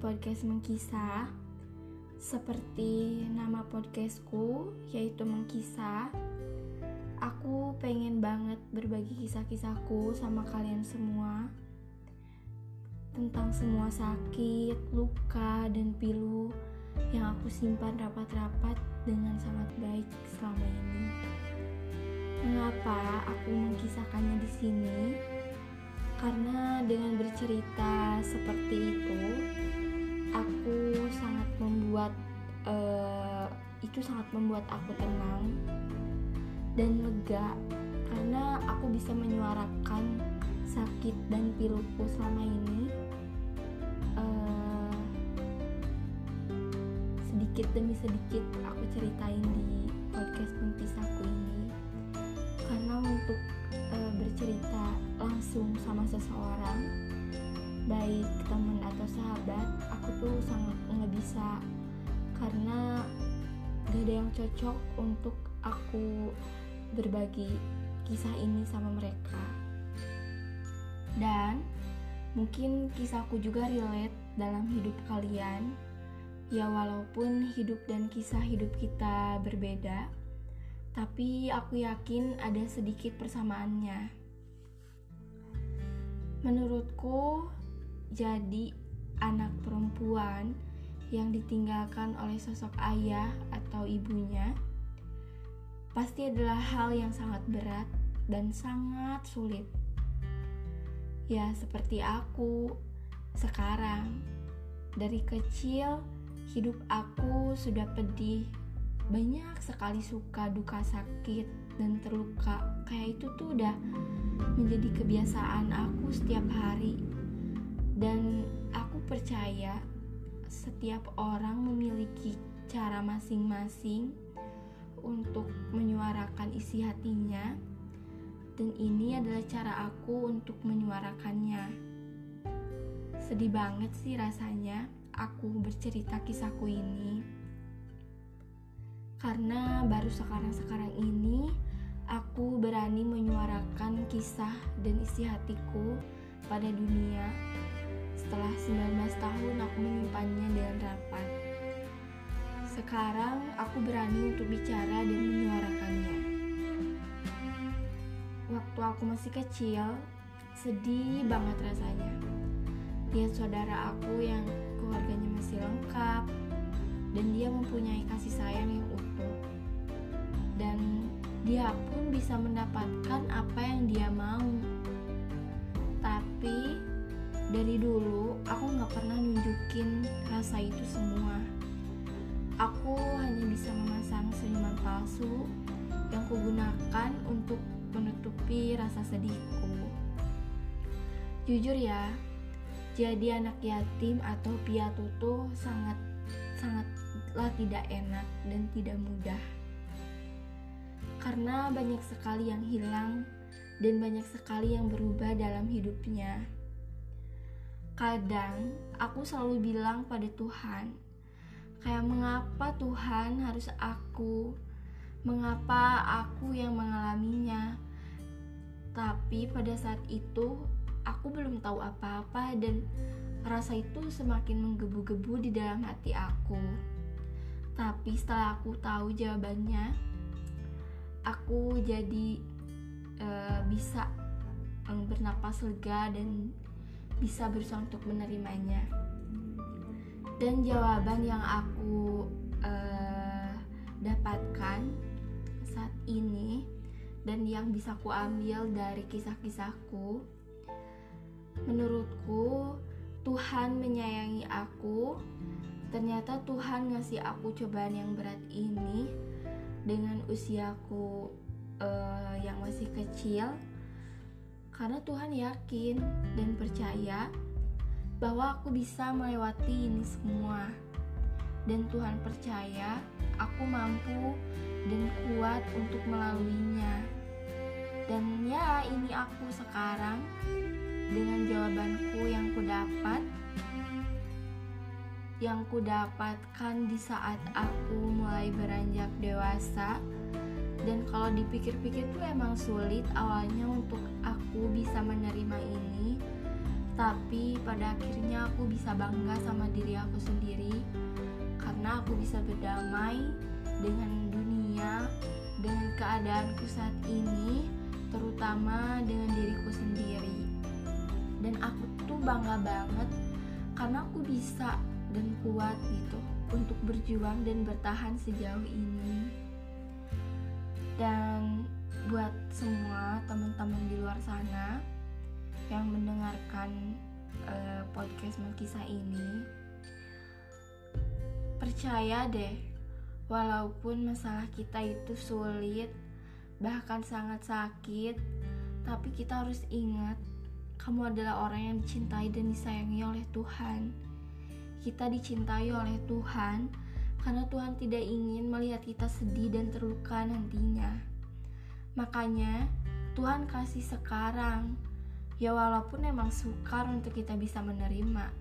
podcast Mengkisah. Seperti nama podcastku, yaitu Mengkisah. Aku pengen banget berbagi kisah-kisahku sama kalian semua tentang semua sakit, luka, dan pilu yang aku simpan rapat-rapat dengan sangat baik selama ini. Mengapa aku mengkisahkannya di sini? Karena dengan bercerita seperti itu, aku sangat membuat uh, itu sangat membuat aku tenang dan lega karena aku bisa menyuarakan sakit dan piluku selama ini uh, sedikit demi sedikit aku ceritain di podcast pentisahku ini. Karena untuk bisa karena gak ada yang cocok untuk aku berbagi kisah ini sama mereka. Dan mungkin kisahku juga relate dalam hidup kalian. Ya walaupun hidup dan kisah hidup kita berbeda tapi aku yakin ada sedikit persamaannya. Menurutku, jadi anak perempuan yang ditinggalkan oleh sosok ayah atau ibunya pasti adalah hal yang sangat berat dan sangat sulit. Ya, seperti aku sekarang, dari kecil hidup aku sudah pedih. Banyak sekali suka duka sakit dan terluka. Kayak itu tuh udah menjadi kebiasaan aku setiap hari. Dan aku percaya setiap orang memiliki cara masing-masing untuk menyuarakan isi hatinya. Dan ini adalah cara aku untuk menyuarakannya. Sedih banget sih rasanya aku bercerita kisahku ini. Karena baru sekarang-sekarang ini aku berani menyuarakan kisah dan isi hatiku pada dunia setelah 19 tahun aku menyimpannya dengan rapat. Sekarang aku berani untuk bicara dan menyuarakannya. Waktu aku masih kecil, sedih banget rasanya. Lihat saudara aku yang keluarganya masih lengkap, dan dia mempunyai kasih sayang yang utuh dan dia pun bisa mendapatkan apa yang dia mau tapi dari dulu aku nggak pernah nunjukin rasa itu semua aku hanya bisa memasang senyuman palsu yang kugunakan untuk menutupi rasa sedihku jujur ya jadi anak yatim atau piatu tuh sangat sangatlah tidak enak dan tidak mudah. Karena banyak sekali yang hilang dan banyak sekali yang berubah dalam hidupnya. Kadang aku selalu bilang pada Tuhan, kayak mengapa Tuhan harus aku? Mengapa aku yang mengalaminya? Tapi pada saat itu aku belum tahu apa-apa dan Rasa itu semakin menggebu-gebu di dalam hati aku. Tapi setelah aku tahu jawabannya, aku jadi uh, bisa um, bernapas lega dan bisa berusaha untuk menerimanya. Dan jawaban yang aku uh, dapatkan saat ini dan yang bisa ku ambil dari kisah-kisahku, menurutku Tuhan menyayangi aku. Ternyata Tuhan ngasih aku cobaan yang berat ini dengan usiaku uh, yang masih kecil. Karena Tuhan yakin dan percaya bahwa aku bisa melewati ini semua. Dan Tuhan percaya aku mampu dan kuat untuk melaluinya. Dan ya, ini aku sekarang dengan jawabanku yang kudapat yang kudapatkan di saat aku mulai beranjak dewasa dan kalau dipikir-pikir tuh emang sulit awalnya untuk aku bisa menerima ini Tapi pada akhirnya aku bisa bangga sama diri aku sendiri karena aku bisa berdamai dengan dunia, dengan keadaanku saat ini, terutama dengan diriku sendiri. Dan aku tuh bangga banget karena aku bisa dan kuat gitu untuk berjuang dan bertahan sejauh ini. Dan buat semua teman-teman di luar sana yang mendengarkan uh, podcast Melkisah ini, percaya deh, walaupun masalah kita itu sulit, bahkan sangat sakit, tapi kita harus ingat, kamu adalah orang yang dicintai dan disayangi oleh Tuhan. Kita dicintai oleh Tuhan karena Tuhan tidak ingin melihat kita sedih dan terluka nantinya. Makanya, Tuhan kasih sekarang, ya walaupun emang sukar untuk kita bisa menerima.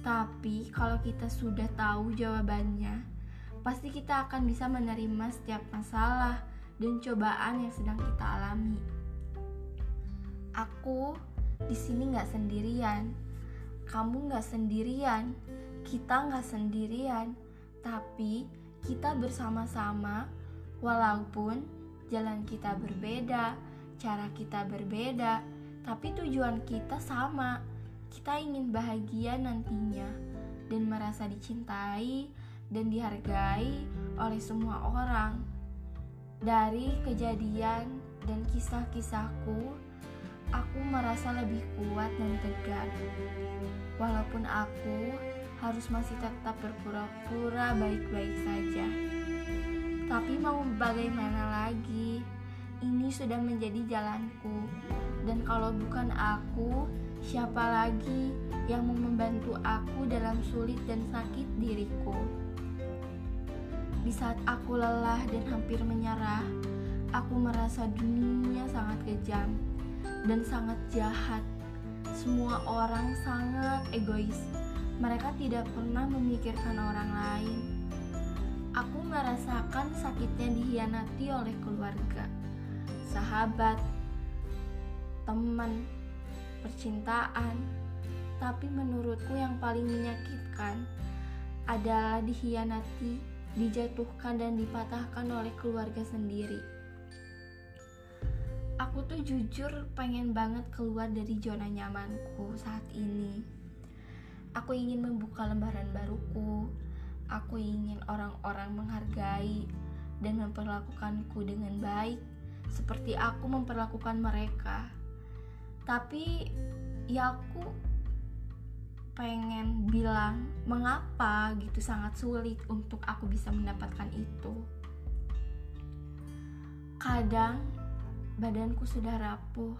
Tapi kalau kita sudah tahu jawabannya, pasti kita akan bisa menerima setiap masalah dan cobaan yang sedang kita alami. Aku di sini nggak sendirian, kamu nggak sendirian, kita nggak sendirian, tapi kita bersama-sama, walaupun jalan kita berbeda, cara kita berbeda, tapi tujuan kita sama. Kita ingin bahagia nantinya dan merasa dicintai dan dihargai oleh semua orang. Dari kejadian dan kisah-kisahku, aku merasa lebih kuat dan tegar. Walaupun aku harus masih tetap berpura-pura baik-baik saja. Tapi mau bagaimana lagi? Ini sudah menjadi jalanku. Dan kalau bukan aku, siapa lagi yang mau membantu aku dalam sulit dan sakit diriku? Di saat aku lelah dan hampir menyerah, aku merasa dunia sangat kejam dan sangat jahat. Semua orang sangat egois. Mereka tidak pernah memikirkan orang lain aku merasakan sakitnya dihianati oleh keluarga, sahabat, teman, percintaan. Tapi menurutku yang paling menyakitkan adalah dihianati, dijatuhkan dan dipatahkan oleh keluarga sendiri. Aku tuh jujur pengen banget keluar dari zona nyamanku saat ini. Aku ingin membuka lembaran baruku, Aku ingin orang-orang menghargai dan memperlakukanku dengan baik seperti aku memperlakukan mereka. Tapi ya aku pengen bilang mengapa gitu sangat sulit untuk aku bisa mendapatkan itu. Kadang badanku sudah rapuh,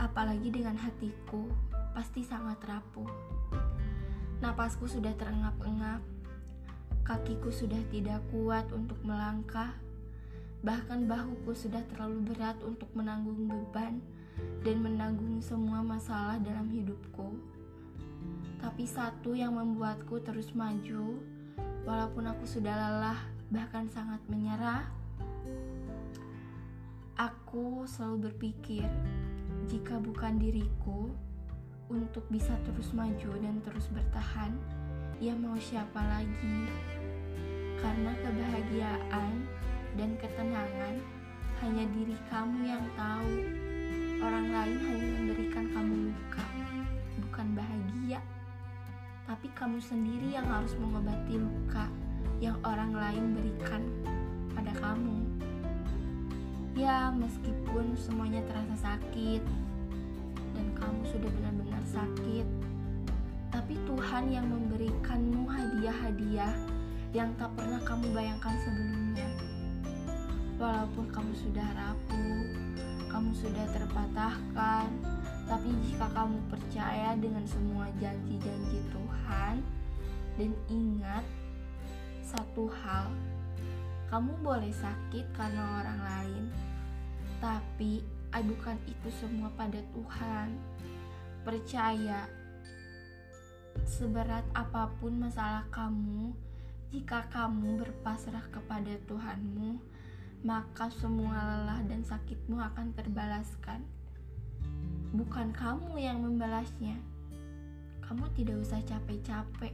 apalagi dengan hatiku pasti sangat rapuh. Napasku sudah terengap-engap, Kakiku sudah tidak kuat untuk melangkah, bahkan bahuku sudah terlalu berat untuk menanggung beban dan menanggung semua masalah dalam hidupku. Tapi satu yang membuatku terus maju, walaupun aku sudah lelah, bahkan sangat menyerah. Aku selalu berpikir, jika bukan diriku untuk bisa terus maju dan terus bertahan, ya mau siapa lagi? Karena kebahagiaan dan ketenangan hanya diri kamu yang tahu. Orang lain hanya memberikan kamu luka, bukan bahagia. Tapi kamu sendiri yang harus mengobati luka yang orang lain berikan pada kamu. Ya, meskipun semuanya terasa sakit kamu sudah benar-benar sakit, tapi Tuhan yang memberikanmu hadiah-hadiah yang tak pernah kamu bayangkan sebelumnya. Walaupun kamu sudah rapuh, kamu sudah terpatahkan, tapi jika kamu percaya dengan semua janji-janji Tuhan dan ingat satu hal, kamu boleh sakit karena orang lain, tapi adukan itu semua pada Tuhan. Percaya, seberat apa pun masalah kamu, jika kamu berpasrah kepada Tuhanmu, maka semua lelah dan sakitmu akan terbalaskan. bukan kamu yang membalasnya. Kamu tidak usah capek-capek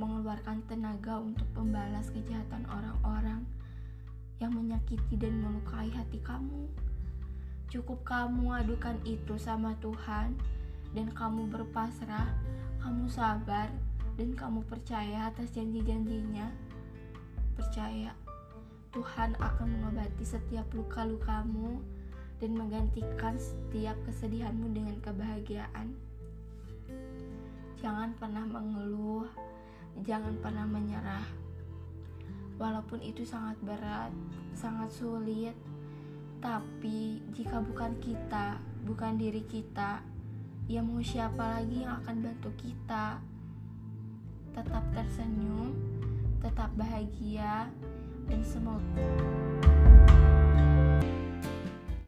mengeluarkan tenaga untuk membalas kejahatan orang-orang yang menyakiti dan melukai hati kamu. Cukup kamu adukan itu sama Tuhan dan kamu berpasrah, kamu sabar dan kamu percaya atas janji-janjinya. Percaya Tuhan akan mengobati setiap luka-lukamu dan menggantikan setiap kesedihanmu dengan kebahagiaan. Jangan pernah mengeluh, jangan pernah menyerah. Walaupun itu sangat berat, sangat sulit, tapi jika bukan kita, bukan diri kita, ya mau siapa lagi yang akan bantu kita? Tetap tersenyum, tetap bahagia, dan semoga